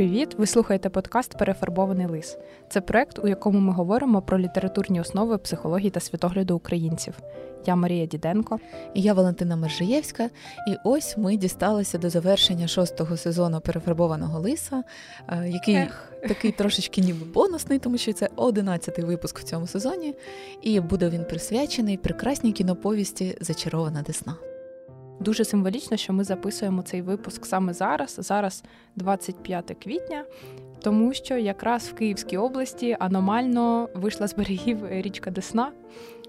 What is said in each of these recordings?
Привіт! Ви слухаєте подкаст Перефарбований лис. Це проект, у якому ми говоримо про літературні основи психології та світогляду українців. Я Марія Діденко. І я Валентина Мержиєвська. І ось ми дісталися до завершення шостого сезону перефарбованого лиса, е, який Ех. такий трошечки ніби бонусний, тому що це одинадцятий випуск в цьому сезоні. І буде він присвячений прекрасній кіноповісті Зачарована Десна. Дуже символічно, що ми записуємо цей випуск саме зараз. Зараз 25 квітня, тому що якраз в Київській області аномально вийшла з берегів річка Десна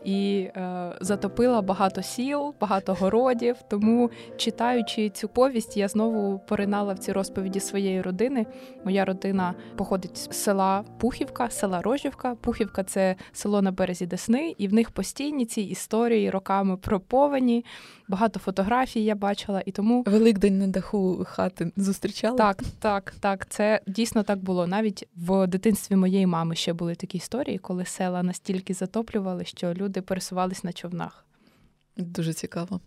і е, затопила багато сіл, багато городів. Тому, читаючи цю повість, я знову поринала в ці розповіді своєї родини. Моя родина походить з села Пухівка, села Рожівка. Пухівка це село на березі Десни, і в них постійні ці історії роками проповані. Багато фотографій я бачила, і тому Великдень на даху хати зустрічали? Так, так, так. Це дійсно так було. Навіть в дитинстві моєї мами ще були такі історії, коли села настільки затоплювали, що люди люди пересувались на човнах. Дуже цікаво.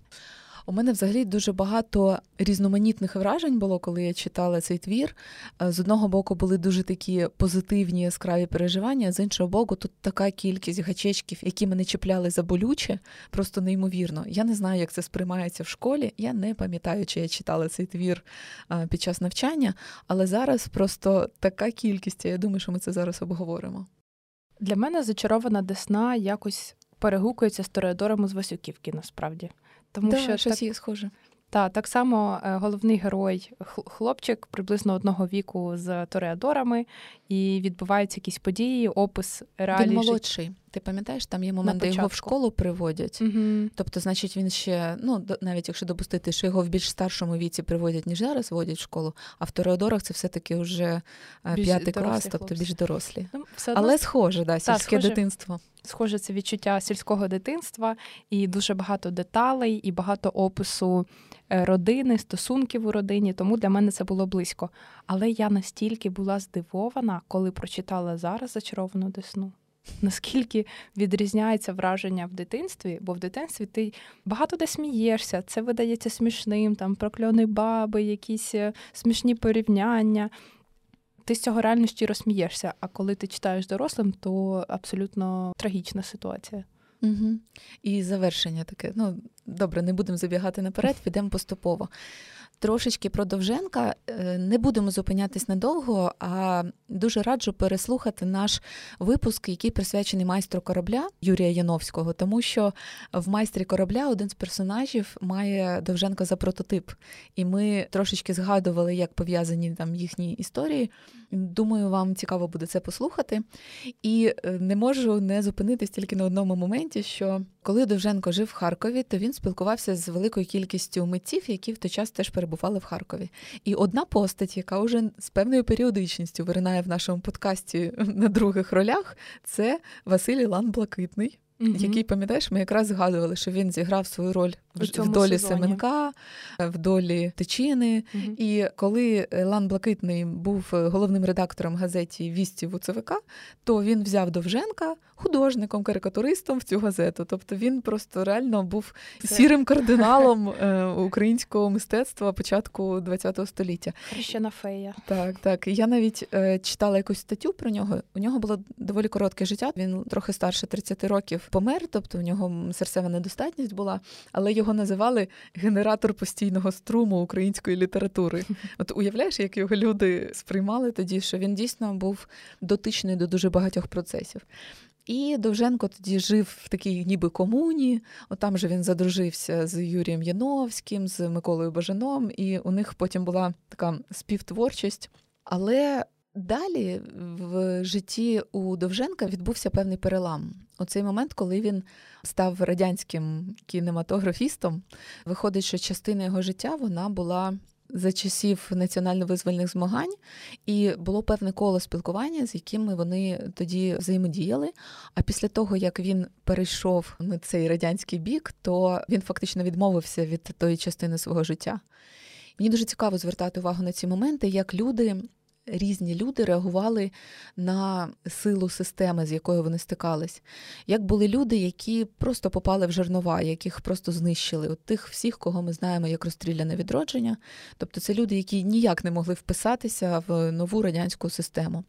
У мене взагалі дуже багато різноманітних вражень було, коли я читала цей твір. Е, з одного боку, були дуже такі позитивні яскраві переживання, з іншого боку, тут така кількість гачечків, які мене чіпляли за болюче, просто неймовірно. Я не знаю, як це сприймається в школі. Я не пам'ятаю, чи я читала цей твір е, під час навчання, але зараз просто така кількість. Я думаю, що ми це зараз обговоримо. Для мене зачарована десна якось перегукується з Тореадором з Васюківки, насправді. Тому да, що щось так, є схоже. Та так само е, головний герой, хлопчик приблизно одного віку з Тореадорами, і відбуваються якісь події, опис реалій. Він молодший. Ти пам'ятаєш, там є момент, де його в школу приводять. Угу. Тобто, значить, він ще, ну навіть якщо допустити, що його в більш старшому віці приводять, ніж зараз водять в школу, а в Тореодорах це все-таки вже е, п'ятий клас, тобто більш дорослі. Ну, все одно... Але схоже, да, сільське схоже. дитинство. Схоже, це відчуття сільського дитинства, і дуже багато деталей, і багато опису е, родини, стосунків у родині. Тому для мене це було близько. Але я настільки була здивована, коли прочитала зараз зачаровану десну. Наскільки відрізняється враження в дитинстві, бо в дитинстві ти багато де смієшся, це видається смішним, там прокльони баби, якісь е, смішні порівняння. Ти з цього реально щиро смієшся, а коли ти читаєш дорослим, то абсолютно трагічна ситуація. Угу. І завершення таке. Ну добре, не будемо забігати наперед, підемо поступово. Трошечки про Довженка е, не будемо зупинятись надовго, а дуже раджу переслухати наш випуск, який присвячений майстру корабля Юрія Яновського, тому що в майстрі корабля один з персонажів має Довженка за прототип, і ми трошечки згадували, як пов'язані там їхні історії. Думаю, вам цікаво буде це послухати. І е, не можу не зупинитись тільки на одному моменті, що коли Довженко жив в Харкові, то він спілкувався з великою кількістю митців, які в той час теж перебували в Харкові. І одна постать, яка вже з певною періодичністю виринає в нашому подкасті на других ролях, це Василь Ілан Блакитний. Угу. Який пам'ятаєш, ми якраз згадували, що він зіграв свою роль в, в долі сезоні. Семенка, в долі Тичини. Угу. І коли Лан Блакитний був головним редактором газеті Вісті УЦВК, то він взяв Довженка художником, карикатуристом в цю газету. Тобто він просто реально був Це... сірим кардиналом е, українського мистецтва початку ХХ століття. Хрещена фея. Так, так. Я навіть е, читала якусь статтю про нього. У нього було доволі коротке життя. Він трохи старше 30 років помер, тобто у нього серцева недостатність була, але його називали генератор постійного струму української літератури. От уявляєш, як його люди сприймали тоді, що він дійсно був дотичний до дуже багатьох процесів. І Довженко тоді жив в такій ніби комуні. От там же він задружився з Юрієм Яновським, з Миколою Бажаном, і у них потім була така співтворчість. Але далі в житті у Довженка відбувся певний перелам. Оцей момент, коли він став радянським кінематографістом, виходить, що частина його життя вона була за часів національно-визвольних змагань, і було певне коло спілкування, з якими вони тоді взаємодіяли. А після того, як він перейшов на цей радянський бік, то він фактично відмовився від тої частини свого життя. Мені дуже цікаво звертати увагу на ці моменти, як люди різні люди реагували на силу системи, з якою вони стикались. Як були люди, які просто попали в жернова, яких просто знищили. От тих всіх, кого ми знаємо як розстріляне відродження. Тобто це люди, які ніяк не могли вписатися в нову радянську систему.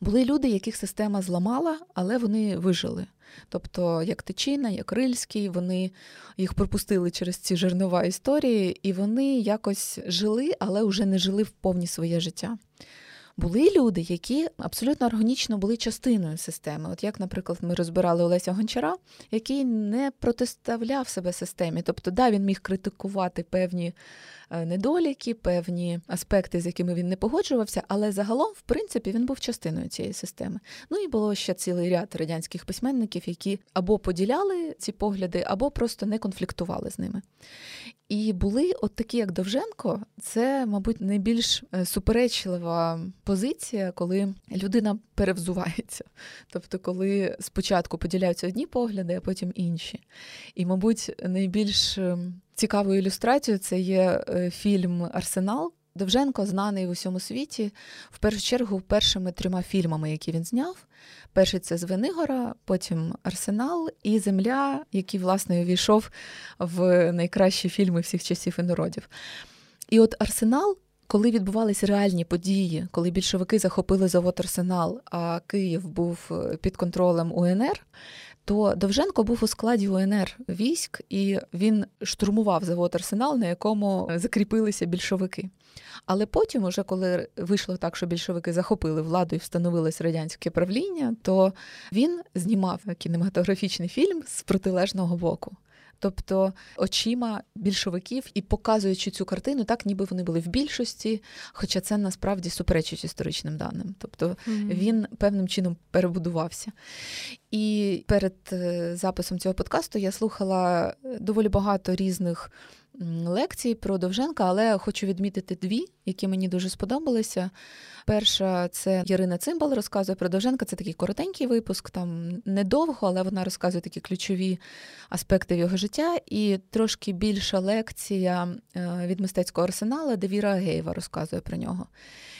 Були люди, яких система зламала, але вони вижили. Тобто, як Тичина, як Рильський, вони їх пропустили через ці жернова історії, і вони якось жили, але вже не жили в повні своє життя. Були люди, які абсолютно органічно були частиною системи. От як, наприклад, ми розбирали Олеся Гончара, який не протиставляв себе системі. Тобто, да, він міг критикувати певні недоліки, певні аспекти, з якими він не погоджувався, але загалом, в принципі, він був частиною цієї системи. Ну і було ще цілий ряд радянських письменників, які або поділяли ці погляди, або просто не конфліктували з ними. І були от такі, як Довженко, це, мабуть, найбільш е, суперечлива позиція, коли людина перевзувається. Тобто, коли спочатку поділяються одні погляди, а потім інші. І, мабуть, найбільш ем, цікавою ілюстрацією це є е, фільм Арсенал. Довженко знаний в усьому світі в першу чергу першими трьома фільмами, які він зняв. Перший це Звенигора, потім Арсенал і Земля, який, власне, увійшов в найкращі фільми всіх часів і народів. І от Арсенал, коли відбувалися реальні події, коли більшовики захопили завод Арсенал, а Київ був е, під контролем УНР, то Довженко був у складі УНР військ, і він штурмував завод Арсенал, на якому закріпилися більшовики. Але потім, уже коли вийшло так, що більшовики захопили владу і встановилось радянське правління, то він знімав кінематографічний фільм з протилежного боку тобто очима більшовиків і показуючи цю картину, так ніби вони були в більшості, хоча це насправді суперечить історичним даним. Тобто mm-hmm. він певним чином перебудувався. І перед е, записом цього подкасту я слухала доволі багато різних лекцій про Довженка, але хочу відмітити дві, які мені дуже сподобалися. Перша це Ярина Цимбал розказує про Довженка. Це такий коротенький випуск, там недовго, але вона розказує такі ключові аспекти його життя. І трошки більша лекція е, від мистецького арсенала, де Віра Геєва розказує про нього.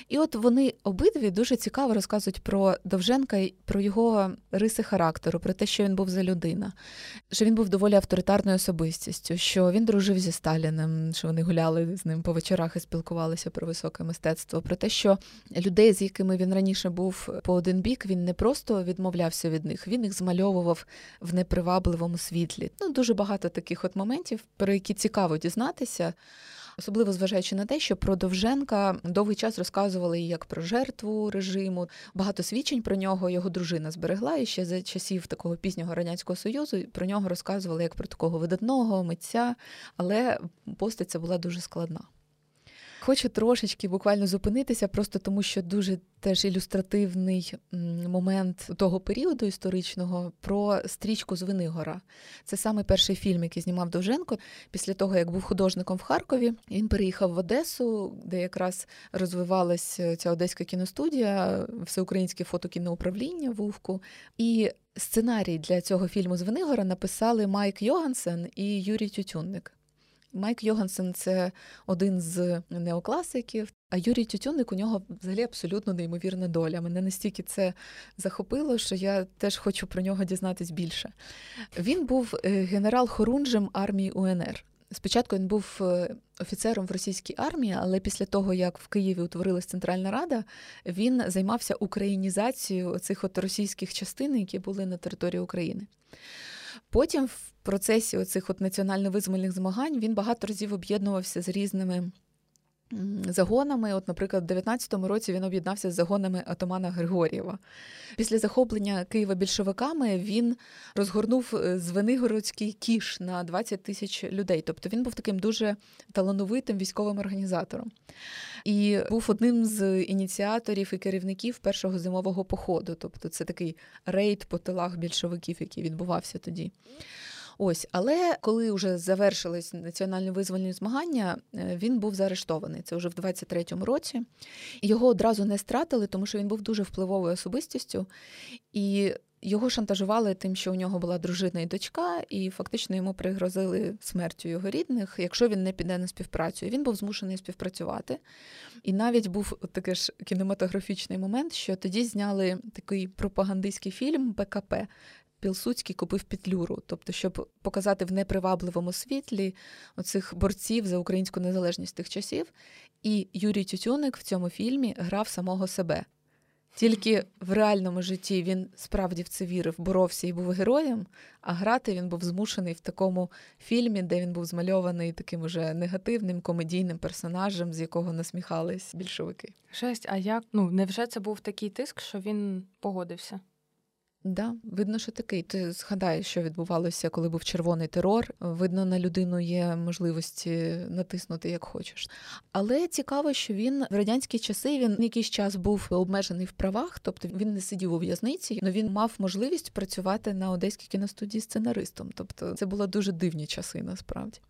І от вони обидві дуже цікаво розказують про Довженка про його риси характеру, про те, що він був за людина, що він був доволі авторитарною особистістю, що він дружив зі Сталіним, що вони гуляли з ним по вечорах і спілкувалися про високе мистецтво, про те, що людей, з якими він раніше був по один бік, він не просто відмовлявся від них, він їх змальовував в непривабливому світлі. Ну дуже багато таких от моментів, про які цікаво дізнатися особливо зважаючи на те, що про Довженка довгий час розказували як про жертву режиму. Багато свідчень про нього його дружина зберегла і ще за часів такого пізнього радянського союзу про нього розказували як про такого видатного митця, але постать ця була дуже складна. Хочу трошечки буквально зупинитися, просто тому що дуже теж ілюстративний момент того періоду історичного про стрічку з Винигора. Це саме перший фільм, який знімав Довженко. Після того, як був художником в Харкові, він переїхав в Одесу, де якраз розвивалася е, ця одеська кіностудія, всеукраїнське фотокіноуправління Вувку. І сценарій для цього фільму з Винигора написали Майк Йогансен і Юрій Тютюнник. Майк Йогансен це один з неокласиків, а Юрій Тютюник у нього взагалі абсолютно неймовірна доля. Мене настільки це захопило, що я теж хочу про нього дізнатись більше. Він був е, генерал-хорунжем армії УНР. Спочатку він був е, офіцером в російській армії, але після того, як в Києві утворилась Центральна Рада, він займався українізацією цих от російських частин, які були на території України. Потім в процесі оцих от національно-визвольних змагань він багато разів об'єднувався з різними. Загонами, от, наприклад, в 19-му році він об'єднався з загонами Атомана Григорєва. Після захоплення Києва більшовиками він розгорнув е, Звенигородський кіш на 20 тисяч людей. Тобто він був таким дуже талановитим військовим організатором і був одним з ініціаторів і керівників першого зимового походу. Тобто, це такий рейд по тилах більшовиків, який відбувався тоді. Ось, але коли вже завершились національні визвольні змагання, е, він був заарештований. Це вже в 23-му році. Його одразу не стратили, тому що він був дуже впливовою особистістю. І його шантажували тим, що у нього була дружина і дочка, і фактично йому пригрозили смертю його рідних, якщо він не піде на співпрацю. І Він був змушений співпрацювати. І навіть був такий ж кінематографічний момент, що тоді зняли такий пропагандистський фільм БКП. Пілсуцький купив петлюру, тобто, щоб показати в непривабливому світлі оцих борців за українську незалежність тих часів. І Юрій Тютюник в цьому фільмі грав самого себе. Тільки в реальному житті він справді в це вірив, боровся і був героєм, а грати він був змушений в такому фільмі, де він був змальований таким уже негативним комедійним персонажем, з якого насміхались більшовики. Жесть, а як ну невже це був такий тиск, що він погодився? Да, видно, що такий. Ти згадаєш, що відбувалося, коли був червоний терор. Видно, на людину є можливості натиснути як хочеш. Але цікаво, що він в радянські часи він якийсь час був обмежений в правах, тобто він не сидів у в'язниці, але він мав можливість працювати на одеській кіностудії сценаристом. Тобто це були дуже дивні часи насправді.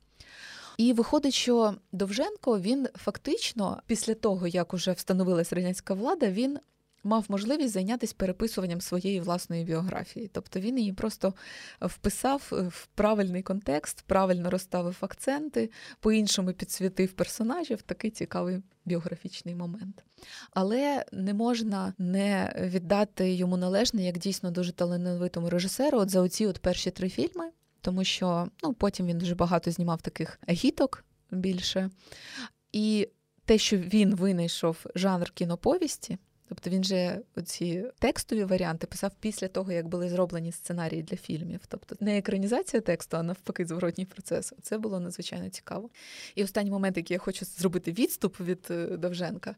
І виходить, що Довженко він фактично після того, як уже встановилась радянська влада, він мав можливість зайнятися переписуванням своєї власної біографії. Тобто він її просто вписав в правильний контекст, правильно розставив акценти, по-іншому підсвітив персонажів. Такий цікавий біографічний момент. Але не можна не віддати йому належне як дійсно дуже талановитому режисеру от за оці от перші три фільми. Тому що ну, потім він дуже багато знімав таких гіток більше. І те, що він винайшов жанр кіноповісті, Тобто він же ці текстові варіанти писав після того, як були зроблені сценарії для фільмів. Тобто не екранізація тексту, а навпаки, зворотній процес. Це було надзвичайно цікаво. І останній момент, який я хочу зробити відступ від е, Довженка.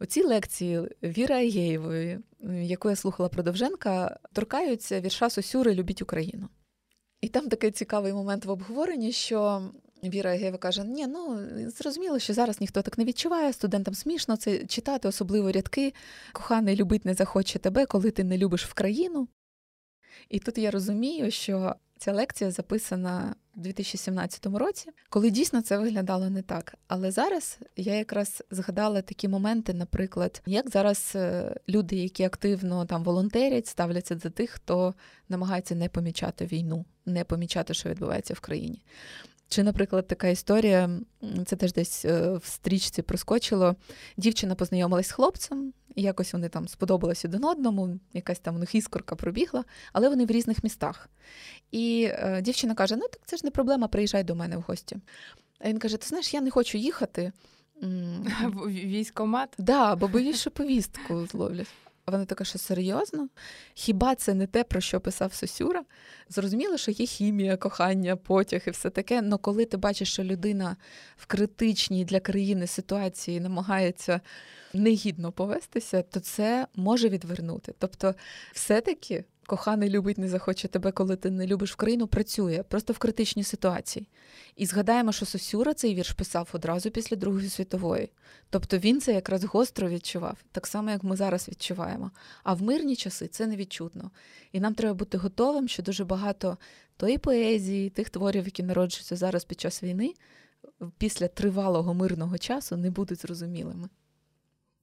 Оці лекції Віри Агєєвої, яку я слухала про Довженка, торкаються вірша Сосюри Любіть Україну. І там такий цікавий момент в обговоренні, що Віра Геєва каже: Ні, ну зрозуміло, що зараз ніхто так не відчуває. Студентам смішно це читати, особливо рядки. Коханий любить не захоче тебе, коли ти не любиш в країну. І тут я розумію, що ця лекція записана у 2017 році, коли дійсно це виглядало не так. Але зараз я якраз згадала такі моменти, наприклад, як зараз е, люди, які активно там волонтерять, ставляться до тих, хто намагається не помічати війну, не помічати, що відбувається в країні. Чи, наприклад, така історія, це теж десь е, в стрічці проскочило. Дівчина познайомилась з хлопцем, і якось вони там сподобались один одному, якась там у них іскорка пробігла, але вони в різних містах. І е, дівчина каже: Ну так це ж не проблема, приїжджай до мене в гості. А він каже: Ти знаєш, я не хочу їхати. Військомат? Да, бо боюсь, що повістку зловлять. Вона така, що серйозно? Хіба це не те, про що писав Сосюра? Зрозуміло, що є хімія, кохання, потяг і все таке. але коли ти бачиш, що людина в критичній для країни ситуації намагається негідно повестися, то це може відвернути. Тобто, все-таки коханий любить, не захоче тебе, коли ти не любиш в країну, працює просто в критичній ситуації. І згадаємо, що Сосюра цей вірш писав одразу після Другої світової. Тобто він це якраз гостро відчував, так само, як ми зараз відчуваємо. А в мирні часи це невідчутно. І нам треба бути готовим, що дуже багато тої поезії, тих творів, які народжуються зараз під час війни, після тривалого мирного часу не будуть зрозумілими.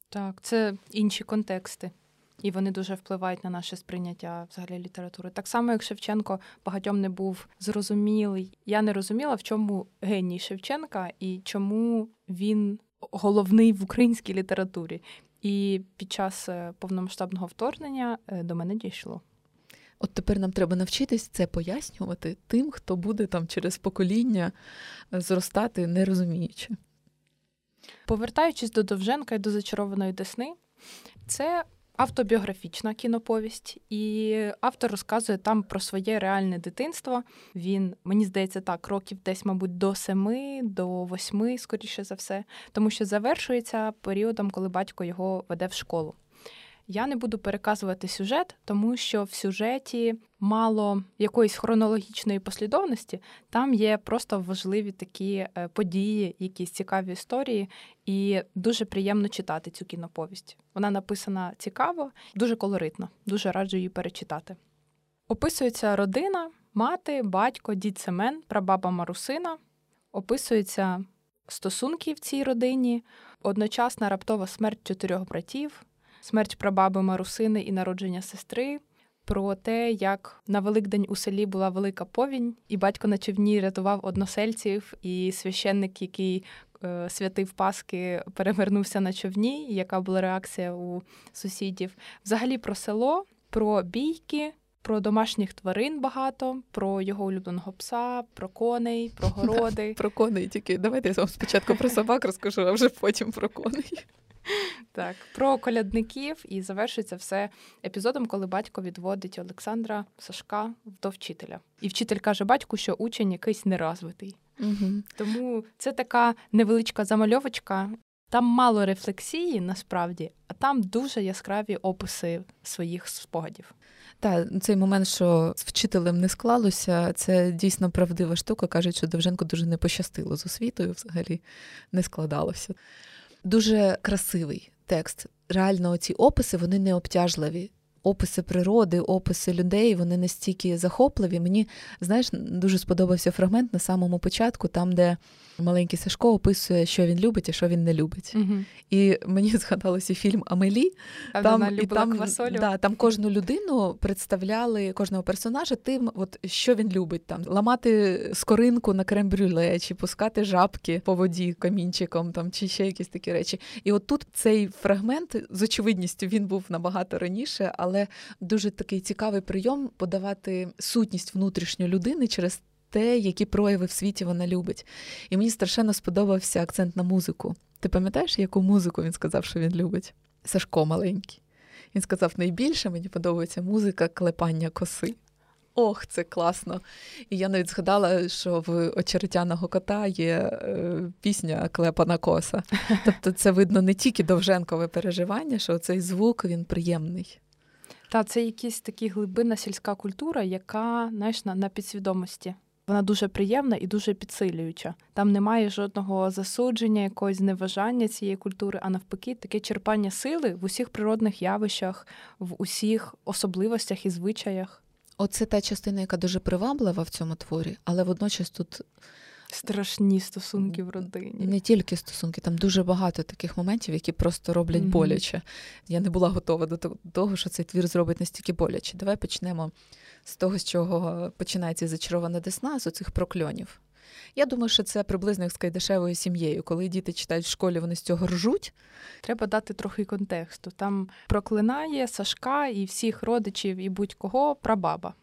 Так, це інші контексти. І вони дуже впливають на наше сприйняття взагалі літератури. Так само, як Шевченко багатьом не був зрозумілий. Я не розуміла, в чому геній Шевченка і чому він головний в українській літературі. І під час е, повномасштабного вторгнення е, до мене дійшло. От тепер нам треба навчитись це пояснювати тим, хто буде там через покоління е, зростати, не розуміючи. Повертаючись до Довженка і до зачарованої Десни, це автобіографічна кіноповість, і автор розказує там про своє реальне дитинство. Він, мені здається, так, років десь, мабуть, до семи, до восьми, скоріше за все, тому що завершується періодом, коли батько його веде в школу. Я не буду переказувати сюжет, тому що в сюжеті мало якоїсь хронологічної послідовності. Там є просто важливі такі е, події, якісь цікаві історії, і дуже приємно читати цю кіноповість. Вона написана цікаво, дуже колоритно, дуже раджу її перечитати. Описується родина. Мати, батько, дід Семен, прабаба Марусина описуються стосунки в цій родині, одночасна раптова смерть чотирьох братів, смерть прабаби Марусини і народження сестри. Про те, як на Великдень у селі була велика повінь, і батько на човні рятував односельців, і священник, який е, святив Паски, перевернувся на човні, і яка була реакція у сусідів. Взагалі про село, про бійки, про домашніх тварин багато, про його улюбленого пса, про коней, про городи. Про коней тільки. Давайте я вам спочатку про собак розкажу, а вже потім про коней. Так, про колядників і завершується все епізодом, коли батько відводить Олександра Сашка до вчителя. І вчитель каже батьку, що учень якийсь неразвитий. Угу. Тому це така невеличка замальовочка. Там мало рефлексії насправді, а там дуже яскраві описи своїх спогадів. Так, цей момент, що з вчителем не склалося, це дійсно правдива штука. Кажуть, що Довженко дуже не пощастило з освітою, взагалі не складалося. Дуже красивий текст. Реально, ці описи вони не обтяжливі. Описи природи, описи людей, вони настільки захопливі. Мені, знаєш, дуже сподобався фрагмент на самому початку, там, де маленький Сашко описує, що він любить, а що він не любить. Угу. І мені згадалося фільм Амелі. Там, там, і там, квасолю. Да, там кожну людину представляли кожного персонажа тим, от що він любить там ламати скоринку на крем-брюле, чи пускати жабки по воді камінчиком, там чи ще якісь такі речі. І от тут цей фрагмент з очевидністю він був набагато раніше, але дуже такий цікавий прийом подавати сутність внутрішньої людини через те, які прояви в світі вона любить. І мені страшенно сподобався акцент на музику. Ти пам'ятаєш, яку музику він сказав, що він любить? Сашко маленький. Він сказав: найбільше мені подобається музика клепання коси. Ох, це класно. І я навіть згадала, що в очеретяного кота є е, пісня Клепана коса. Тобто це видно не тільки довженкове переживання, що цей звук він приємний. Та це якась така глибинна сільська культура, яка знаєш, на, на підсвідомості. Вона дуже приємна і дуже підсилююча. Там немає жодного засудження, якогось зневажання цієї культури, а навпаки, таке черпання сили в усіх природних явищах, в усіх особливостях і звичаях. Оце та частина, яка дуже приваблива в цьому творі, але водночас тут. Страшні стосунки в родині. Не тільки стосунки, там дуже багато таких моментів, які просто роблять mm-hmm. боляче. Я не була готова до того, що цей твір зробить настільки боляче. Давай почнемо з того, з чого починається зачарована десна, з оцих прокльонів. Я думаю, що це приблизно як з кайдашевою сім'єю. Коли діти читають в школі, вони з цього ржуть. Треба дати трохи контексту. Там проклинає Сашка і всіх родичів, і будь-кого прабаба.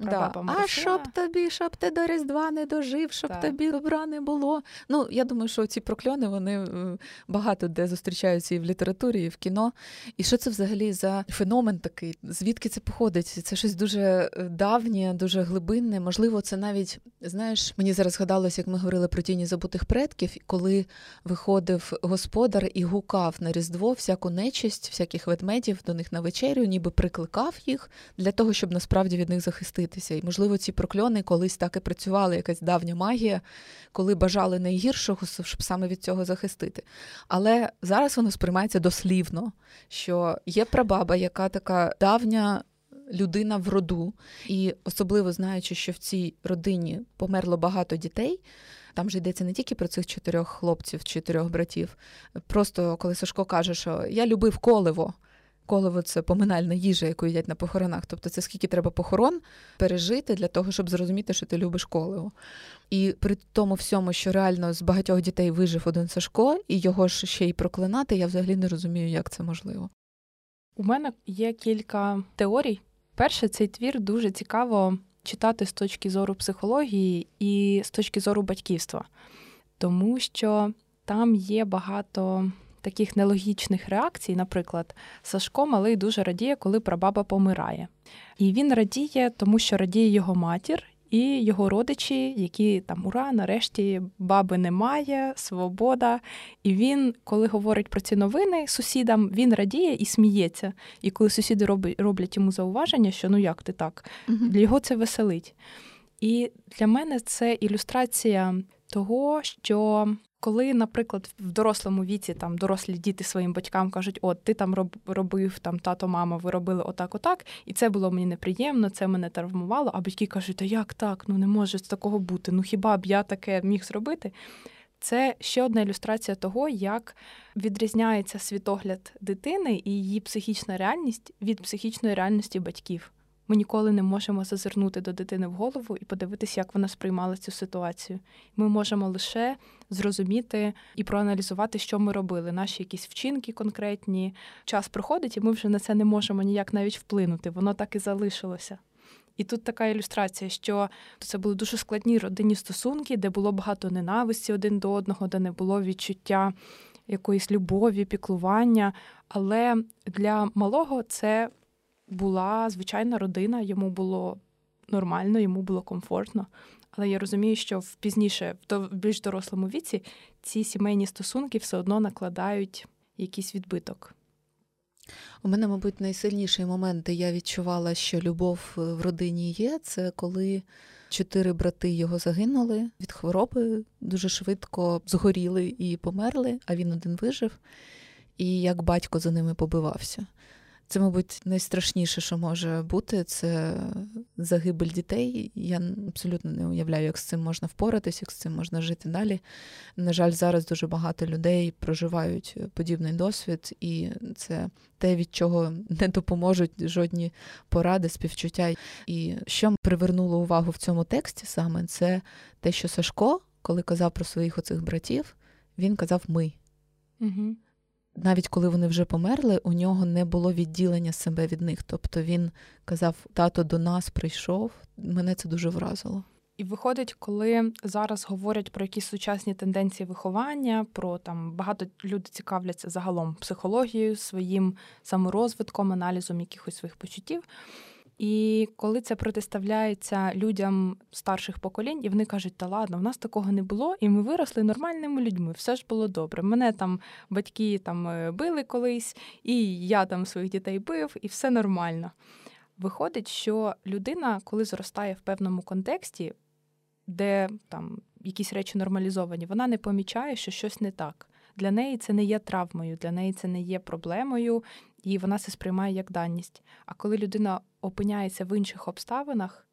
Да. А щоб тобі, щоб ти до Різдва не дожив, щоб так. тобі добра не було. Ну, я думаю, що ці прокльони вони е, багато де зустрічаються і в літературі, і в кіно. І що це взагалі за феномен такий? Звідки це походить? Це щось дуже е, давнє, дуже глибинне. Можливо, це навіть, знаєш, мені зараз згадалося, як ми говорили про тіні забутих предків, коли виходив господар і гукав на Різдво всяку нечисть, всяких ведмедів до них на вечерю, ніби прикликав їх для того, щоб насправді від них захистити змінитися. І, можливо, ці прокльони колись так і працювали, якась давня магія, коли бажали найгіршого, щоб саме від цього захистити. Але зараз воно сприймається дослівно, що є прабаба, яка така давня. Людина в роду, і особливо знаючи, що в цій родині померло багато дітей. Там же йдеться не тільки про цих чотирьох хлопців, чотирьох братів. Просто коли Сашко каже, що я любив коливо, колево це поминальна їжа, яку їдять на похоронах. Тобто це скільки треба похорон пережити для того, щоб зрозуміти, що ти любиш колево. І при тому всьому, що реально з багатьох дітей вижив один Сашко, і його ж ще й проклинати, я взагалі не розумію, як це можливо. У мене є кілька теорій. Перше, цей твір дуже цікаво читати з точки зору психології і з точки зору батьківства, тому що там є багато таких нелогічних реакцій, наприклад, Сашко малий дуже радіє, коли прабаба помирає. І він радіє, тому що радіє його матір. І його родичі, які там ура, нарешті баби немає, свобода. І він, коли говорить про ці новини сусідам, він радіє і сміється. І коли сусіди роблять йому зауваження, що ну як ти так, угу. для його це веселить. І для мене це ілюстрація того, що Коли, наприклад, в дорослому віці там дорослі діти своїм батькам кажуть, от ти там робив там тато, мама, ви робили отак, отак, і це було мені неприємно, це мене травмувало. А батьки кажуть, та як так? Ну не може такого бути. Ну хіба б я таке міг зробити? Це ще одна ілюстрація того, як відрізняється світогляд дитини і її психічна реальність від психічної реальності батьків. Ми ніколи не можемо зазирнути до дитини в голову і подивитися, як вона сприймала цю ситуацію. Ми можемо лише зрозуміти і проаналізувати, що ми робили, наші якісь вчинки конкретні. Час проходить, і ми вже на це не можемо ніяк навіть вплинути. Воно так і залишилося. І тут така ілюстрація, що це були дуже складні родинні стосунки, де було багато ненависті один до одного, де не було відчуття якоїсь любові, піклування. Але для малого це була звичайна родина, йому було нормально, йому було комфортно. Але я розумію, що в пізніше, в більш дорослому віці, ці сімейні стосунки все одно накладають якийсь відбиток. У мене, мабуть, найсильніший момент, де я відчувала, що любов е, в родині є, це коли чотири брати його загинули від хвороби, дуже швидко згоріли і померли, а він один вижив, і як батько за ними побивався. Це, мабуть, найстрашніше, що може бути, це загибель дітей. Я абсолютно не уявляю, як з цим можна впоратися, як з цим можна жити далі. На жаль, зараз дуже багато людей проживають подібний досвід, і це те, від чого не допоможуть жодні поради, співчуття. І що привернуло увагу в цьому тексті саме, це те, що Сашко, коли казав про своїх оцих братів, він казав ми. Угу навіть коли вони вже померли, у нього не було відділення себе від них. Тобто він казав: тато до нас прийшов. Мене це дуже вразило. І виходить, коли зараз говорять про якісь сучасні тенденції виховання, про там багато люди цікавляться загалом психологією, своїм саморозвитком, аналізом якихось своїх почуттів. І коли це протиставляється людям старших поколінь, і вони кажуть, та ладно, в нас такого не було, і ми виросли нормальними людьми, все ж було добре. Мене там батьки там е, били колись, і я там своїх дітей бив, і все нормально. Виходить, що людина, коли зростає в певному контексті, де там якісь речі нормалізовані, вона не помічає, що щось не так. Для неї це не є травмою, для неї це не є проблемою, і вона це сприймає як даність. А коли людина опиняється в інших обставинах,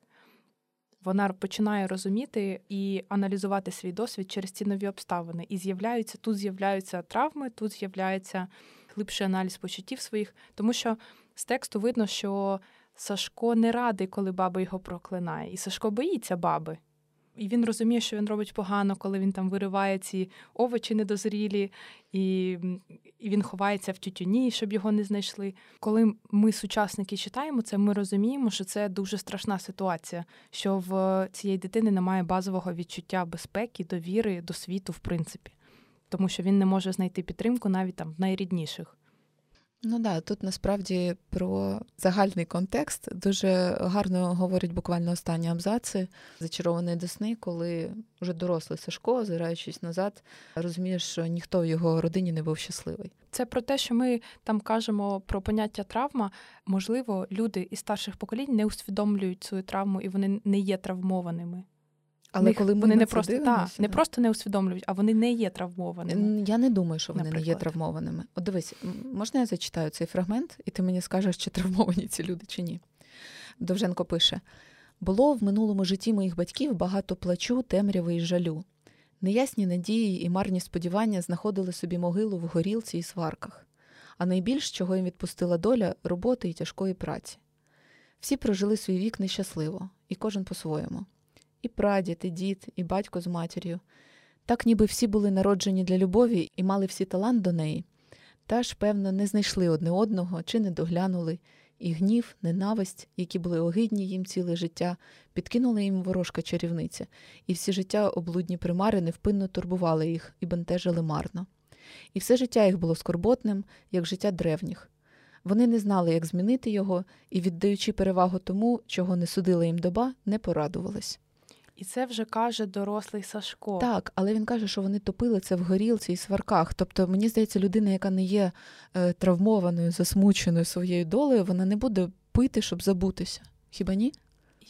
вона починає розуміти і аналізувати свій досвід через ці нові обставини. І з'являються тут з'являються травми, тут з'являється глибший аналіз почуттів своїх, тому що з тексту видно, що Сашко не радий, коли баба його проклинає, і Сашко боїться баби. І він розуміє, що він робить погано, коли він там вириває ці овочі недозрілі, і і він ховається в тютюні, щоб його не знайшли. Коли ми, сучасники, читаємо це, ми розуміємо, що це дуже страшна ситуація, що в цієї дитини немає базового відчуття безпеки, довіри до світу, в принципі, тому що він не може знайти підтримку навіть там в найрідніших. Ну да, тут насправді про загальний контекст дуже гарно говорять буквально останні абзаци зачарованої десни, коли вже дорослий Сашко, озираючись назад, розуміє, що ніхто в його родині не був щасливий. Це про те, що ми там кажемо про поняття травма. Можливо, люди із старших поколінь не усвідомлюють свою травму і вони не є травмованими. Але них, коли ми вони не просто дивимося, та, не просто не усвідомлюють, а вони не є травмованими. Я не думаю, що вони Наприклад. не є травмованими. От дивись, можна я зачитаю цей фрагмент, і ти мені скажеш, чи травмовані ці люди, чи ні. Довженко пише: було в минулому житті моїх батьків багато плачу, темряви і жалю. Неясні надії і марні сподівання знаходили собі могилу в горілці і сварках, а найбільш, чого їм відпустила доля, роботи і тяжкої праці. Всі прожили свій вік нещасливо, і кожен по-своєму і прадід, і дід, і батько з матір'ю. Так ніби всі були народжені для любові і мали всі талант до неї, та ж, певно, не знайшли одне одного чи не доглянули, і гнів, ненависть, які були огидні їм ціле життя, підкинули їм ворожка чарівниця, і всі життя облудні примари невпинно турбували їх і бентежили марно. І все життя їх було скорботним, як життя древніх. Вони не знали, як змінити його, і, віддаючи перевагу тому, чого не судила їм доба, не порадувались. І це вже каже дорослий Сашко. Так, але він каже, що вони топили це в горілці і сварках. Тобто, мені здається, людина, яка не є е, травмованою, засмученою своєю долею, вона не буде пити, щоб забутися. Хіба ні?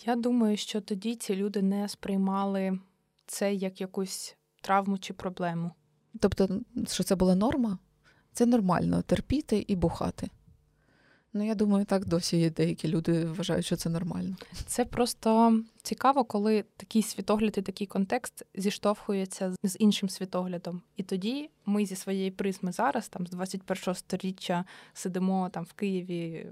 Я думаю, що тоді ці люди не сприймали це як якусь травму чи проблему. Тобто, що це була норма, це нормально терпіти і бухати. Ну, я думаю, так досі є деякі люди вважають, що це нормально. Це просто цікаво, коли такий світогляд і такий контекст зіштовхується з іншим світоглядом. І тоді ми зі своєї призми зараз, там з 21-го сторіччя, сидимо там в Києві.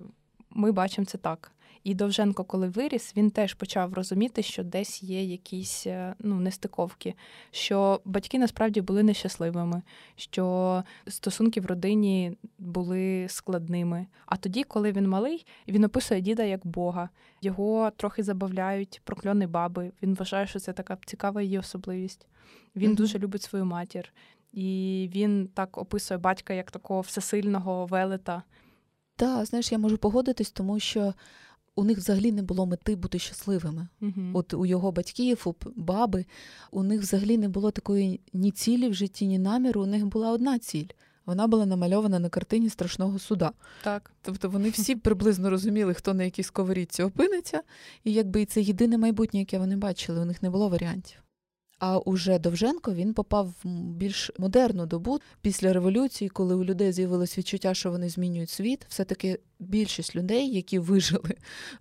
Ми бачимо це так. І Довженко, коли виріс, він теж почав розуміти, що десь є якісь е, ну, нестиковки, що батьки насправді були нещасливими, що стосунки в родині були складними. А тоді, коли він малий, він описує діда як Бога. Його трохи забавляють прокльони баби. Він вважає, що це така цікава її особливість. Він mm-hmm. дуже любить свою матір. І він так описує батька як такого всесильного велета. Так, знаєш, я можу погодитись, тому що у них взагалі не було мети бути щасливими. uh От у його батьків, у баби, у них взагалі не було такої ні цілі в житті, ні наміру. У них була одна ціль. Вона була намальована на картині страшного суда. Так. Тобто вони всі приблизно розуміли, хто на якій сковорідці опиниться, і якби і це єдине майбутнє, яке вони бачили, у них не було варіантів. А уже Довженко він попав в більш модерну добу після революції, коли у людей з'явилось відчуття, що вони змінюють світ. Все таки більшість людей, які вижили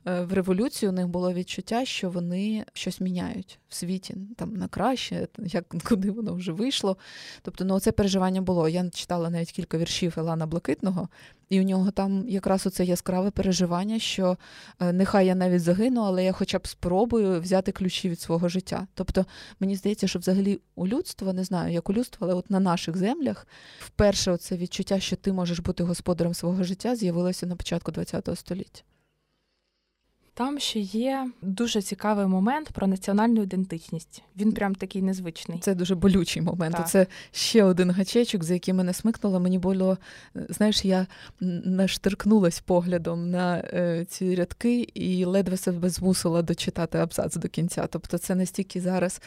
е, в революцію, у них було відчуття, що вони щось міняють в світі там на краще, як куди воно вже вийшло. Тобто, ну це переживання було. Я читала навіть кілька віршів Елана Блакитного, і у нього там якраз оце яскраве переживання, що е, нехай я навіть загину, але я хоча б спробую взяти ключі від свого життя. Тобто, мені здається, що взагалі у людства не знаю, як у людства, але от на наших землях вперше це відчуття, що ти можеш бути господарем свого життя, з'явилося на початку ХХ століття. Там ще є дуже цікавий момент про національну ідентичність. Він прям такий незвичний. Це дуже болючий момент. Так. Це ще один гачечок, за який мене смикнуло. Мені було, знаєш, я наштиркнулась поглядом на е, ці рядки і ледве себе змусила дочитати абзац до кінця. Тобто, це настільки зараз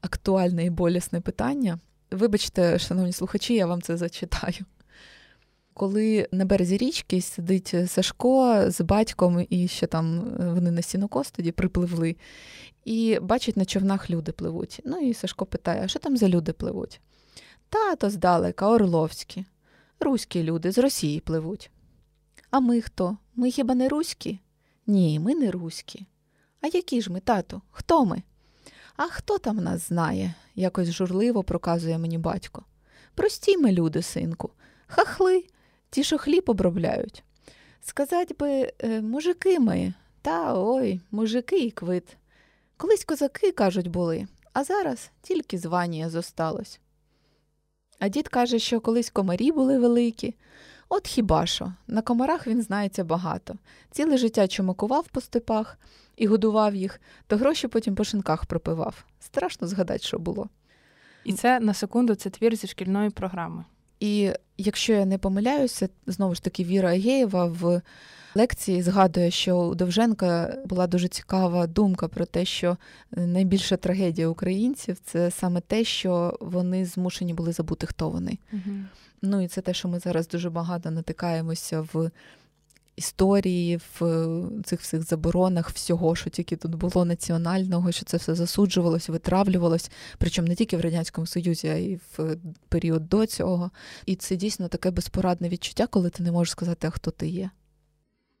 актуальне і болісне питання. Вибачте, шановні слухачі, я вам це зачитаю коли на березі річки сидить Сашко з батьком, і ще там е, вони на сінокос тоді припливли, і бачить, на човнах люди пливуть. Ну і Сашко питає: а що там за люди пливуть? Тато здалека, Орловські, руські люди з Росії пливуть. А ми хто? Ми хіба не руські? Ні, ми не руські. А які ж ми, тату? Хто ми? А хто там нас знає? якось журливо проказує мені батько. Прості ми люди, синку, хахли, ті, що хліб обробляють. Сказать би, е, мужики ми, та ой, мужики і квит. Колись козаки, кажуть, були, а зараз тільки звання зосталось. А дід каже, що колись комарі були великі. От хіба що, на комарах він знається багато. Ціле життя чумакував по степах і годував їх, то гроші потім по шинках пропивав. Страшно згадати, що було. І це на секунду це твір зі шкільної програми. І якщо я не помиляюся, знову ж таки Віра Агеєва в лекції згадує, що у Довженка була дуже цікава думка про те, що найбільша трагедія українців це саме те, що вони змушені були забути, хто вони. Угу. Ну і це те, що ми зараз дуже багато натикаємося в історії, в цих всіх заборонах всього, що тільки тут було національного, що це все засуджувалось, витравлювалось, причому не тільки в радянському союзі, а й в період до цього. І це дійсно таке безпорадне відчуття, коли ти не можеш сказати, а хто ти є.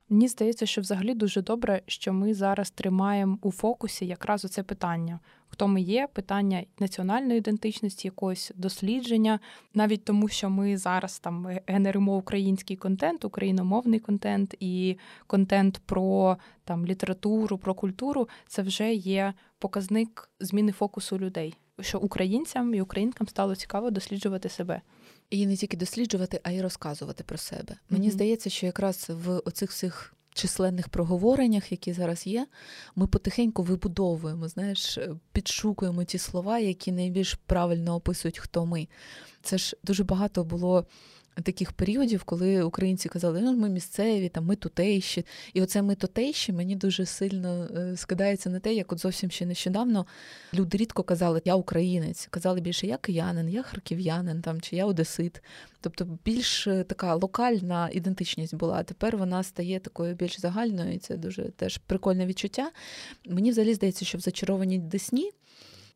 Мені здається, що взагалі дуже добре, що ми зараз тримаємо у фокусі якраз оце питання, хто ми є, питання національної ідентичності, якогось дослідження, навіть тому, що ми зараз там генеримо український контент, україномовний контент і контент про там літературу, про культуру, це вже є показник зміни фокусу людей. Що українцям і українкам стало цікаво досліджувати себе. І не тільки досліджувати, а й розказувати про себе. Мені mm-hmm. здається, що якраз в оцих всіх численних проговореннях, які зараз є, ми потихеньку вибудовуємо, знаєш, підшукуємо ті слова, які найбільш правильно описують, хто ми. Це ж дуже багато було таких періодів, коли українці казали, ну ми місцеві, там ми тутейші. І оце ми тутейші мені дуже сильно е, скидається на те, як от зовсім ще нещодавно люди рідко казали, я українець, казали більше я киянин, я харків'янин там, чи я одесит. Тобто більш е, така локальна ідентичність була. Тепер вона стає такою більш загальною, і це дуже теж прикольне відчуття. Мені взагалі здається, що в зачарованій Десні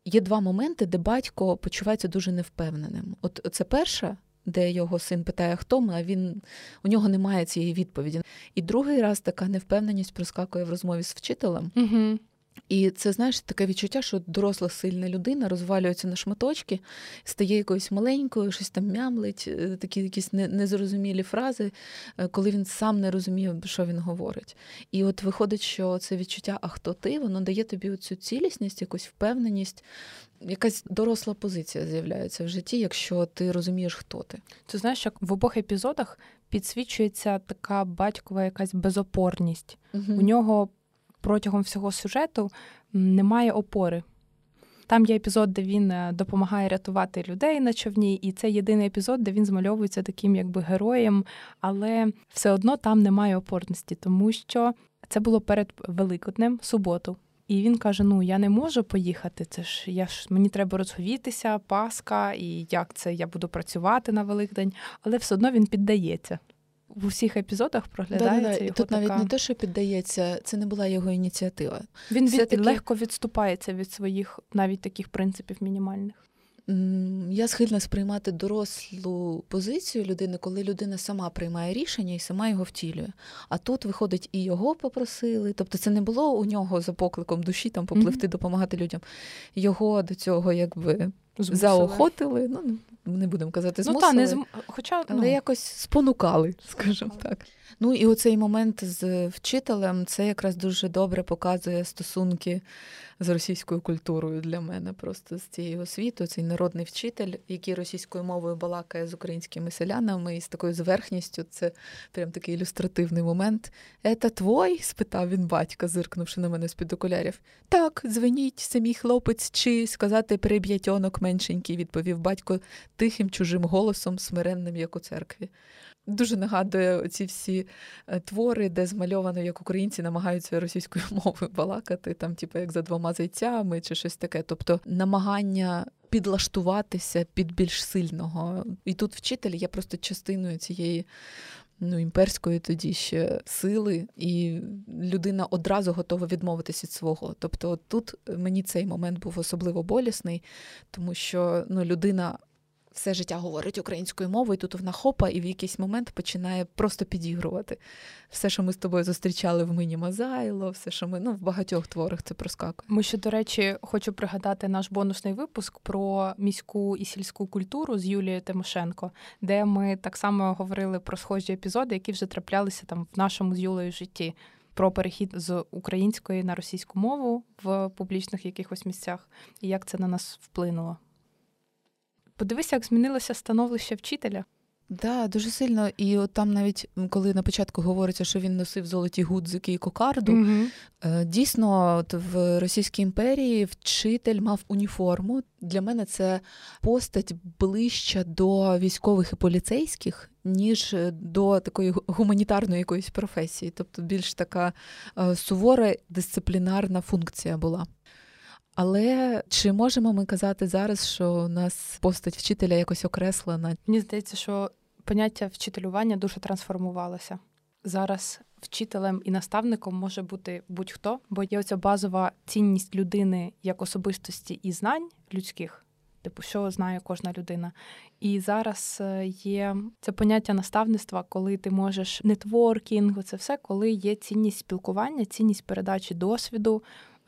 є два моменти, де батько почувається дуже невпевненим. От це перше, де його син питає, хто ми, а він у нього немає цієї відповіді. І другий раз така невпевненість проскакує в розмові з вчителем. Угу. І це знаєш таке відчуття, що доросла сильна людина розвалюється на шматочки, стає якоюсь маленькою, щось там мямлить, е, такі якісь незрозумілі фрази, е, коли він сам не розуміє, що він говорить. І от виходить, що це відчуття, а хто ти, воно дає тобі оцю цілісність, якусь впевненість, якась доросла позиція з'являється в житті, якщо ти розумієш, хто ти. Ти знаєш, як в обох епізодах підсвічується така батькова якась безопорність. Угу. У нього протягом всього сюжету немає опори. Там є епізод, де він е, допомагає рятувати людей на човні, і це єдиний епізод, де він змальовується таким якби героєм, але все одно там немає опорності, тому що це було перед Великоднем, суботу. І він каже: Ну я не можу поїхати. Це ж я ж мені треба розговітися, Пасха, і як це я буду працювати на Великдень, але все одно він піддається в усіх епізодах проглядається. Да-да-да. його Тут така... навіть не те, що піддається, це не була його ініціатива. Він від... таки... легко відступається від своїх навіть таких принципів мінімальних. Я схильна сприймати дорослу позицію людини, коли людина сама приймає рішення і сама його втілює. А тут виходить і його попросили. Тобто це не було у нього за покликом душі там попливти, mm-hmm. допомагати людям. Його до цього якби Змусили. заохотили. Ну не будемо казати, змусили, ну, та, не зм... Хоча, але ну... якось спонукали, скажімо так. Ну і оцей момент з вчителем це якраз дуже добре показує стосунки з російською культурою для мене, просто з цієї освіти. Цей народний вчитель, який російською мовою балакає з українськими селянами, і з такою зверхністю. Це прям такий ілюстративний момент. «Ета твой? спитав він батька, зиркнувши на мене з під окулярів. Так, звеніть, самій хлопець, чи сказати приб'ятьонок меншенький, відповів батько тихим чужим голосом, смиренним, як у церкві. Дуже нагадує ці всі е, твори, де змальовано, як українці намагаються російською мовою балакати, там, типу, як за двома зайцями чи щось таке. Тобто намагання підлаштуватися під більш сильного. І тут вчитель є просто частиною цієї. Ну, імперської тоді ще сили, і людина одразу готова відмовитися від свого. Тобто, тут мені цей момент був особливо болісний, тому що ну, людина все життя говорить українською мовою, тут вона хопа, і в якийсь момент починає просто підігрувати. Все, що ми з тобою зустрічали в Мині Мазайло, все, що ми ну, в багатьох творах це проскакує. Ми ще, до речі, хочу пригадати наш бонусний випуск про міську і сільську культуру з Юлією Тимошенко, де ми так само говорили про схожі епізоди, які вже траплялися там в нашому з Юлею житті. Про перехід з української на російську мову в публічних якихось місцях, і як це на нас вплинуло. Подивися, як змінилося становище вчителя. Так, да, дуже сильно. І от там навіть коли на початку говориться, що він носив золоті гудзики і кокарду, mm дійсно, от в Російській імперії вчитель мав уніформу. Для мене це постать ближча до військових і поліцейських, ніж до такої гуманітарної якоїсь професії, тобто більш така е, сувора дисциплінарна функція була. Але чи можемо ми казати зараз, що у нас постать вчителя якось окреслена? Мені здається, що поняття вчителювання дуже трансформувалося. Зараз вчителем і наставником може бути будь-хто, бо є оця базова цінність людини як особистості і знань людських. Типу, що знає кожна людина. І зараз е, є це поняття наставництва, коли ти можеш нетворкінг, це все, коли є цінність спілкування, цінність передачі досвіду,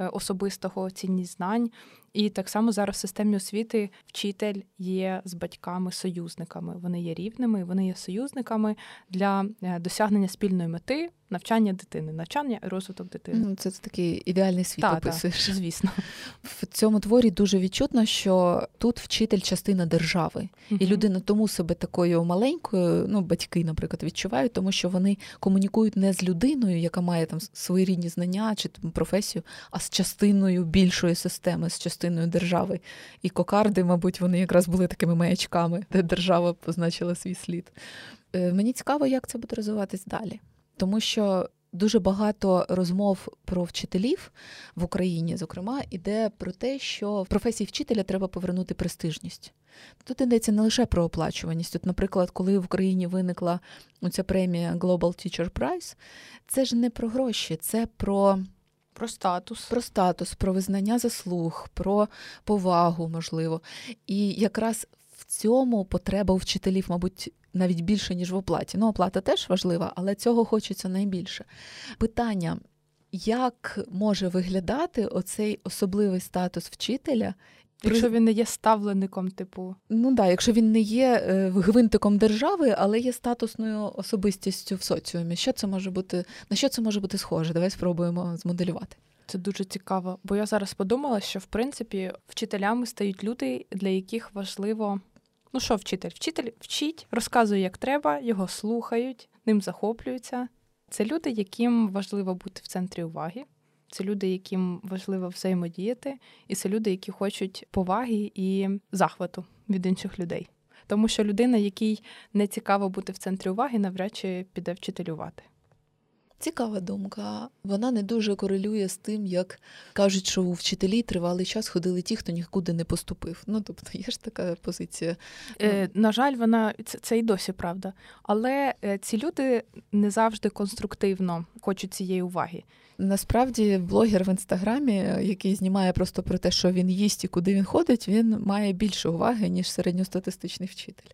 особистого цінність знань. І так само зараз в системі освіти вчитель є з батьками-союзниками. Вони є рівними, вони є союзниками для е, досягнення спільної мети, навчання дитини, навчання і розвиток дитини. Ну, це такий ідеальний світ та, описуєш. Та, звісно. В цьому творі дуже відчутно, що тут вчитель частина держави, uh і людина тому себе такою маленькою, ну батьки, наприклад, відчувають, тому що вони комунікують не з людиною, яка має там свої рідні знання чи там, професію, а з частиною більшої системи, з частиною держави. І кокарди, мабуть, вони якраз були такими маячками, де держава позначила свій слід. Е, мені цікаво, як це буде розвиватись далі тому що дуже багато розмов про вчителів в Україні, зокрема, іде про те, що в професії вчителя треба повернути престижність. Тут йдеться не лише про оплачуваність. От, наприклад, коли в Україні виникла ця премія Global Teacher Prize, це ж не про гроші, це про Про статус. Про статус, про визнання заслуг, про повагу, можливо. І якраз в цьому потреба у вчителів, мабуть, навіть більше, ніж в оплаті. Ну, оплата теж важлива, але цього хочеться найбільше. Питання. Як може виглядати оцей особливий статус вчителя, Якщо він не є ставленником, типу. Ну так, якщо він не є е, гвинтиком держави, але є статусною особистістю в соціумі. Що це може бути? На що це може бути схоже? Давай спробуємо змоделювати. Це дуже цікаво, бо я зараз подумала, що в принципі вчителями стають люди, для яких важливо. Ну що, вчитель? Вчитель вчить, розказує, як треба, його слухають, ним захоплюються. Це люди, яким важливо бути в центрі уваги. Це люди, яким важливо взаємодіяти, і це люди, які хочуть поваги і захвату від інших людей. Тому що людина, якій не цікаво бути в центрі уваги, навряд чи піде вчителювати. Цікава думка. Вона не дуже корелює з тим, як кажуть, що у вчителі тривалий час ходили ті, хто нікуди не поступив. Ну тобто є ж така позиція. Е, На жаль, вона це, це і досі правда. Але е, ці люди не завжди конструктивно хочуть цієї уваги. Насправді, блогер в інстаграмі, який знімає просто про те, що він їсть і куди він ходить, він має більше уваги ніж середньостатистичний вчитель.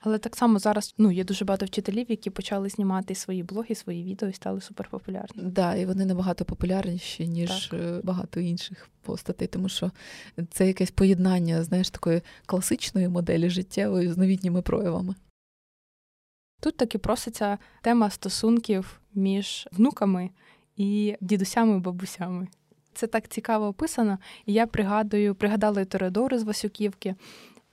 Але так само зараз ну є дуже багато вчителів, які почали знімати свої блоги, свої відео і стали суперпопулярні. Так, да, і вони набагато популярніші, ніж так. Е, багато інших постатей, тому що це якесь поєднання, знаєш, такої класичної моделі життєвої з новітніми проявами. Тут таки проситься тема стосунків між внуками і дідусями бабусями. Це так цікаво описано. І я пригадую, пригадала Торедору з Васюківки,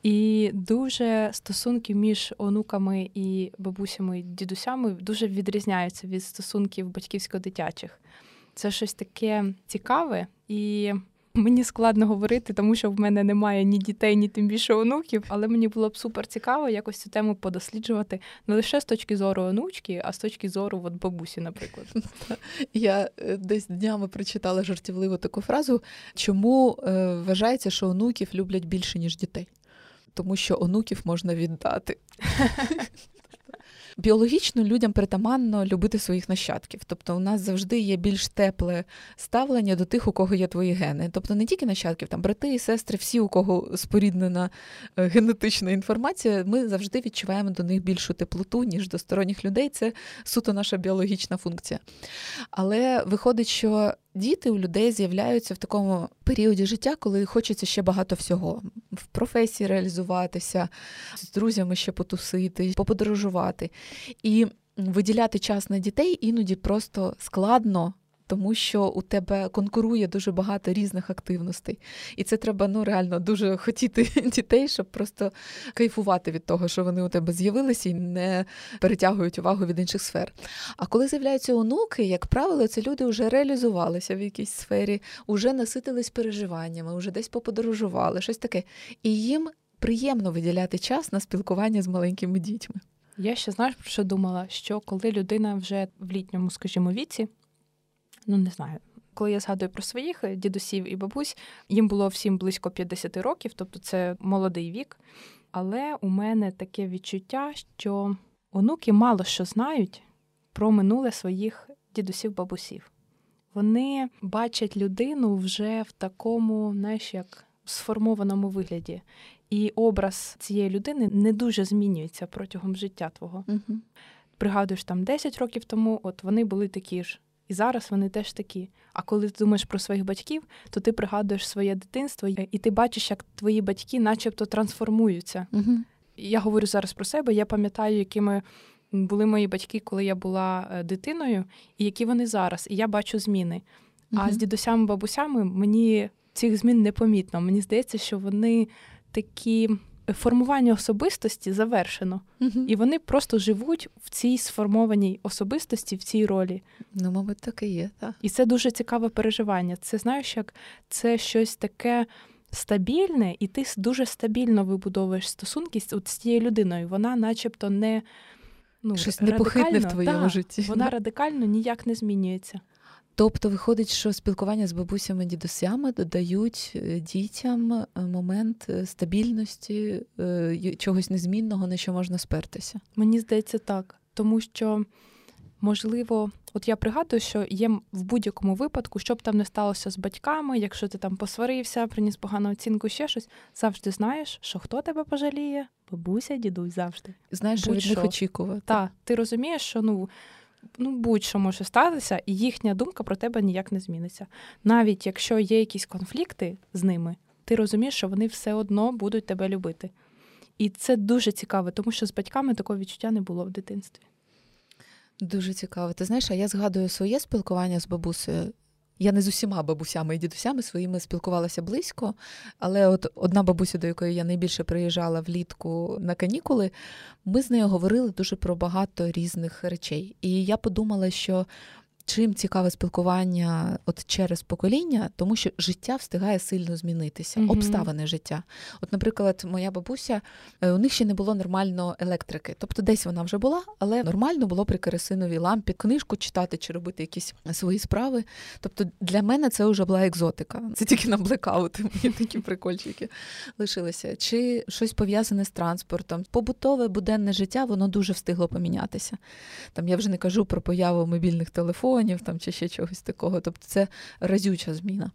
і дуже стосунки між онуками і бабусями і дідусями дуже відрізняються від стосунків батьківсько-дитячих. Це щось таке цікаве, і мені складно говорити, тому що в мене немає ні дітей, ні тим більше онуків. Але мені було б супер цікаво якось цю тему подосліджувати не лише з точки зору онучки, а з точки зору от бабусі, наприклад. Я е, десь днями прочитала жартівливу таку фразу, чому е, вважається, що онуків люблять більше ніж дітей тому що онуків можна віддати. Біологічно людям притаманно любити своїх нащадків. Тобто, у нас завжди є більш тепле ставлення до тих, у кого є твої гени. Тобто не тільки нащадків, там брати і сестри, всі, у кого споріднена е, генетична інформація, ми завжди відчуваємо до них більшу теплоту, ніж до сторонніх людей. Це суто наша біологічна функція. Але виходить, що діти у людей з'являються в такому періоді життя, коли хочеться ще багато всього в професії реалізуватися, з друзями ще потусити, поподорожувати. І виділяти час на дітей іноді просто складно тому що у тебе конкурує дуже багато різних активностей. І це треба ну реально дуже хотіти дітей, щоб просто кайфувати від того, що вони у тебе з'явилися і не перетягують увагу від інших сфер. А коли з'являються онуки, як правило, це люди вже реалізувалися в якійсь сфері, вже наситились переживаннями, вже десь поподорожували, щось таке. І їм приємно виділяти час на спілкування з маленькими дітьми. Я ще знаєш про що думала? Що коли людина вже в літньому, скажімо, віці, ну не знаю. Коли я згадую про своїх е, дідусів і бабусь, їм було всім близько 50 років, тобто це молодий вік. Але у мене таке відчуття, що онуки мало що знають про минуле своїх дідусів-бабусів. Вони бачать людину вже в такому, знаєш, як сформованому вигляді. І образ цієї людини не дуже змінюється протягом життя твого. Угу. Пригадуєш, там 10 років тому, от вони були такі ж. І зараз вони теж такі. А коли ти думаєш про своїх батьків, то ти пригадуєш своє дитинство, і ти бачиш, як твої батьки, начебто, трансформуються. Угу. Я говорю зараз про себе. Я пам'ятаю, якими були мої батьки, коли я була е, дитиною, і які вони зараз. І я бачу зміни. Угу. А з дідусями, бабусями мені цих змін не помітно. Мені здається, що вони такі формування особистості завершено, угу. і вони просто живуть в цій сформованій особистості, в цій ролі. Ну, мабуть, так і є. так. І це дуже цікаве переживання. Це знаєш, як це щось таке. Стабільне, і ти дуже стабільно вибудовуєш стосунки з цією людиною. Вона, начебто, не ну, щось непохитне в твоєму та, житті. Вона радикально ніяк не змінюється. Тобто виходить, що спілкування з бабусями дідусями додають е, дітям е, момент е, стабільності, чогось незмінного, на що можна спертися. Мені здається, так, тому що можливо От я пригадую, що є в будь-якому випадку, що б там не сталося з батьками, якщо ти там посварився, приніс погану оцінку, ще щось, завжди знаєш, що хто тебе пожаліє, бабуся, дідусь завжди. Знаєш, що від них очікувати. Так, ти розумієш, що ну. Ну, будь-що може статися, і їхня думка про тебе ніяк не зміниться. Навіть якщо є якісь конфлікти з ними, ти розумієш, що вони все одно будуть тебе любити. І це дуже цікаво, тому що з батьками такого відчуття не було в дитинстві. Дуже цікаво. Ти знаєш, а я згадую своє спілкування з бабусею. Я не з усіма бабусями і дідусями своїми спілкувалася близько, але от одна бабуся, до якої я найбільше приїжджала влітку на канікули, ми з нею говорили дуже про багато різних речей. І я подумала, що чим цікаве спілкування от через покоління, тому що життя встигає сильно змінитися, mm-hmm. обставини життя. От, наприклад, моя бабуся, е, у них ще не було нормально електрики. Тобто, десь вона вже була, але нормально було при керосиновій лампі книжку читати чи робити якісь свої справи. Тобто, для мене це вже була екзотика. Це тільки на блекаути мені такі прикольчики лишилися. Чи щось пов'язане з транспортом. Побутове буденне життя, воно дуже встигло помінятися. Там я вже не кажу про появу мобільних телефонів телефонів там чи ще чогось такого. Тобто це разюча зміна.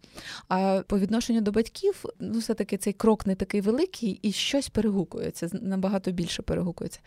А по відношенню до батьків, ну, все-таки цей крок не такий великий і щось перегукується, набагато більше перегукується.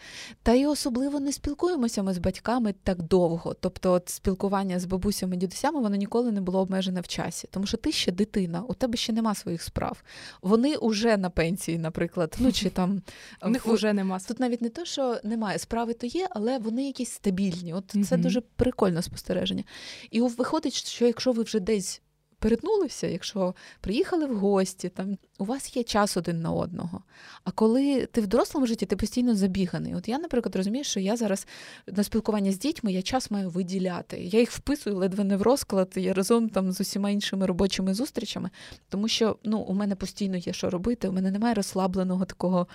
Та й особливо не спілкуємося ми з батьками так довго. Тобто, от спілкування з бабусями дідусями воно ніколи не було обмежене в часі, тому що ти ще дитина, у тебе ще нема своїх справ. Вони вже на пенсії, наприклад, ну чи там у них вже нема. Тут навіть не те, що немає справи, то є, але вони якісь стабільні. От це дуже прикольне спостереження. І виходить, що якщо ви вже десь перетнулися, якщо приїхали в гості, там у вас є час один на одного. А коли ти в дорослому житті, ти постійно забіганий. От я, наприклад, розумію, що я зараз на спілкування з дітьми я час маю виділяти. Я їх вписую ледве не в розклад, я разом там з усіма іншими робочими зустрічами, тому що ну, у мене постійно є що робити, у мене немає розслабленого такого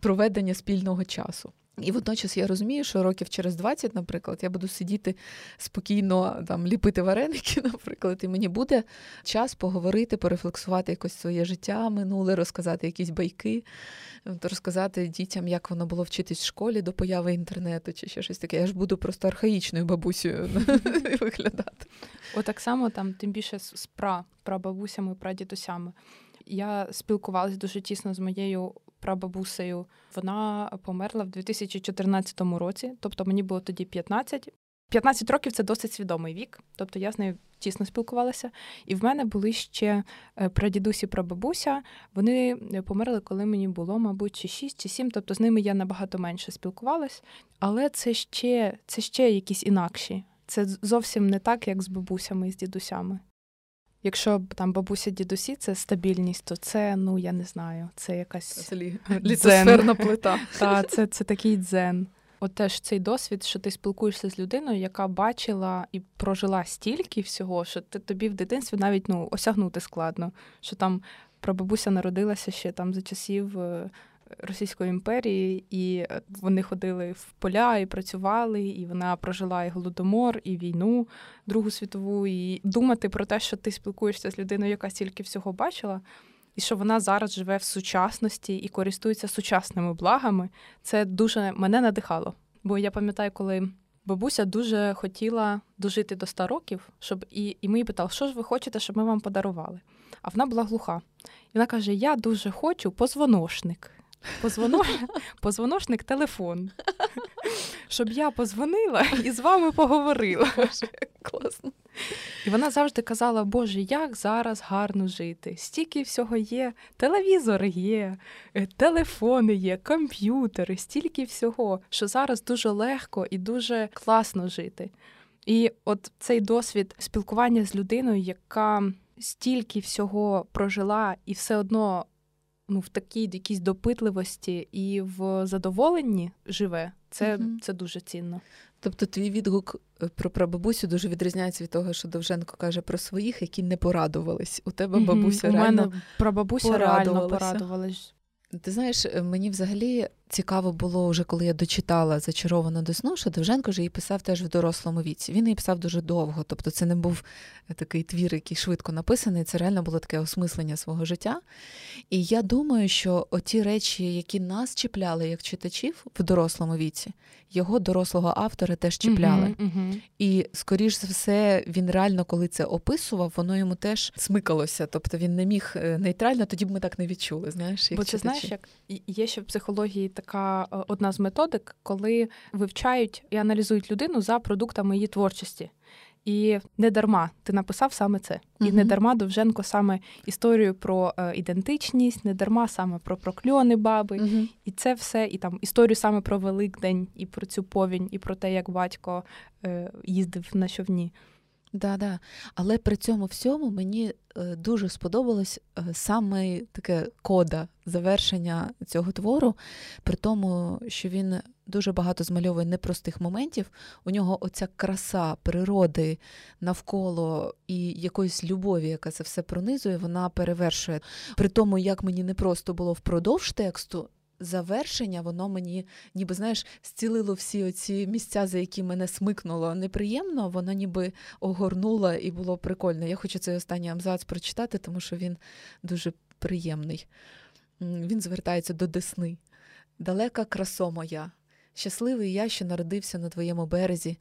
проведення спільного часу. І водночас я розумію, що років через 20, наприклад, я буду сидіти спокійно там ліпити вареники, наприклад, і мені буде час поговорити, порефлексувати якось своє життя минуле, розказати якісь байки, розказати дітям, як воно було вчитись в школі до появи інтернету чи ще щось таке. Я ж буду просто архаїчною бабусею виглядати. Отак само там, тим більше з пра, прабабусями, прадідусями. Я спілкувалася дуже тісно з моєю прабабусею. Вона померла в 2014 році, тобто мені було тоді 15. 15 років це досить свідомий вік, тобто я з нею тісно спілкувалася. І в мене були ще е, прадідусі прабабуся. Вони е, померли, коли мені було, мабуть, чи 6, чи 7, тобто з ними я набагато менше спілкувалась. Але це ще, це ще якісь інакші. Це зовсім не так, як з бабусями і з дідусями. Якщо там бабуся дідусі це стабільність, то це, ну я не знаю, це якась літосферна плита. Та, це, це такий дзен. От теж цей досвід, що ти спілкуєшся з людиною, яка бачила і прожила стільки всього, що ти тобі в дитинстві навіть ну осягнути складно. Що там прабабуся народилася ще там за часів е, Російської імперії, і е, вони ходили в поля і працювали, і вона прожила і голодомор, і війну Другу світову. І думати про те, що ти спілкуєшся з людиною, яка стільки всього бачила, і що вона зараз живе в сучасності і користується сучасними благами, це дуже мене надихало. Бо я пам'ятаю, коли. Бабуся дуже хотіла дожити до 100 років, щоб і і ми її питали, що ж ви хочете, щоб ми вам подарували. А вона була глуха. І вона каже: Я дуже хочу позвоношник. Позвоночник телефон. Щоб я позвонила і з вами поговорила. Боже, класно. І вона завжди казала: Боже, як зараз гарно жити. Стільки всього є, телевізори є, е, телефони є, комп'ютери, стільки всього, що зараз дуже легко і дуже класно жити. І от цей досвід спілкування з людиною, яка стільки всього прожила і все одно ну, в такій якійсь допитливості і в задоволенні живе, це, угу. це дуже цінно. Тобто твій відгук е, про прабабусю дуже відрізняється від того, що Довженко каже про своїх, які не порадувались. У тебе бабуся mm-hmm. реально У мене прабабуся реально порадувалась. Ти знаєш, е, мені взагалі цікаво було вже, коли я дочитала зачаровану до сну, що Довженко вже її писав теж в дорослому віці. Він її писав дуже довго, тобто це не був такий твір, який швидко написаний. Це реально було таке осмислення свого життя. І я думаю, що оті речі, які нас чіпляли як читачів в дорослому віці, його дорослого автора теж чіпляли. Uh-huh, uh-huh. І, скоріш за все, він реально, коли це описував, воно йому теж смикалося. Тобто він не міг е, нейтрально, тоді б ми так не відчули. Знаєш, як Бо це знаєш, як є ще в психології така е, одна з методик, коли вивчають і аналізують людину за продуктами її творчості. І не дарма ти написав саме це. І uh-huh. не дарма Довженко саме історію про е, ідентичність, не дарма саме про прокльони баби. Uh-huh. І це все, і там історію саме про Великдень, і про цю повінь, і про те, як батько е, їздив на човні. Да, да. Але при цьому всьому мені е, дуже сподобалось е, саме таке кода завершення цього твору, при тому, що він дуже багато змальовує непростих моментів. У нього оця краса природи навколо і якоїсь любові, яка це все пронизує, вона перевершує. При тому, як мені непросто було впродовж тексту завершення, воно мені, ніби знаєш, зцілило всі оці місця, за які мене смикнуло неприємно, воно ніби огорнуло і було прикольно. Я хочу цей останній абзац прочитати, тому що він дуже приємний. Він звертається до Десни. Далека красо моя, щасливий я, що народився на твоєму березі,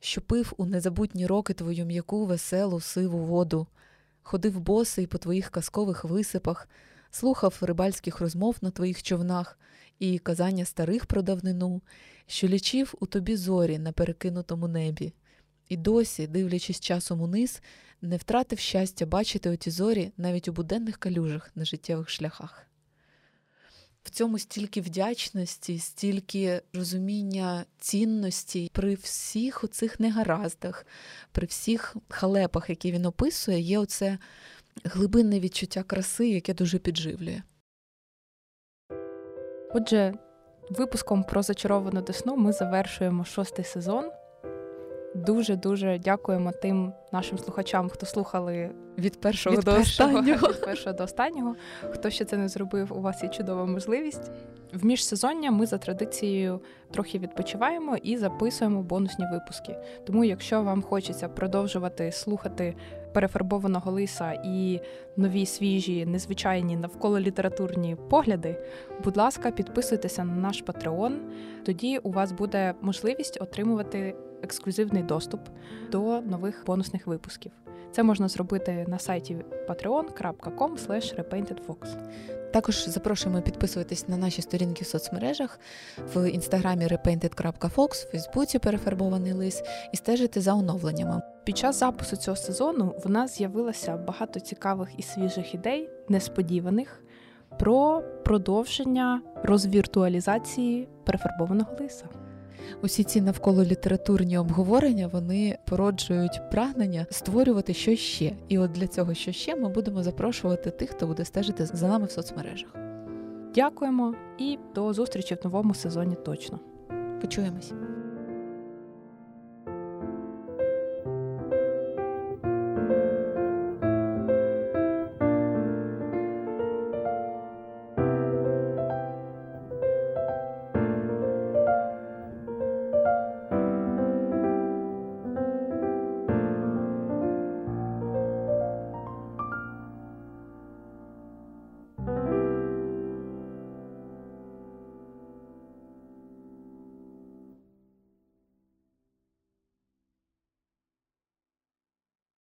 що пив у незабутні роки твою м'яку, веселу, сиву воду, ходив босий по твоїх казкових висипах слухав рибальських розмов на твоїх човнах і казання старих про давнину, що лічив у тобі зорі на перекинутому небі, і досі, дивлячись часом униз, не втратив щастя бачити оті зорі навіть у буденних калюжах на життєвих шляхах. В цьому стільки вдячності, стільки розуміння цінності при всіх оцих негараздах, при всіх халепах, які він описує, є оце глибинне відчуття краси, яке дуже підживлює. Отже, випуском про зачаровану десну ми завершуємо шостий сезон. Дуже дуже дякуємо тим нашим слухачам, хто слухали від першого від до першого, останнього. Від першого до останнього. Хто ще це не зробив, у вас є чудова можливість. В міжсезоння ми за традицією трохи відпочиваємо і записуємо бонусні випуски. Тому, якщо вам хочеться продовжувати слухати перефарбованого лиса і нові свіжі, незвичайні навколо літературні погляди, будь ласка, підписуйтеся на наш Патреон. Тоді у вас буде можливість отримувати ексклюзивний доступ до нових бонусних випусків. Це можна зробити на сайті patreon.com repaintedfox. Також запрошуємо підписуватись на наші сторінки в соцмережах в інстаграмі repainted.fox, в Фейсбуці перефарбований лис і стежити за оновленнями. Під час запису цього сезону в нас з'явилося багато цікавих і свіжих ідей, несподіваних, про продовження розвіртуалізації перефарбованого лиса. Усі ці навколо літературні обговорення вони породжують прагнення створювати щось ще. І от для цього що ще ми будемо запрошувати тих, хто буде стежити за нами в соцмережах. Дякуємо і до зустрічі в новому сезоні точно. Почуємось.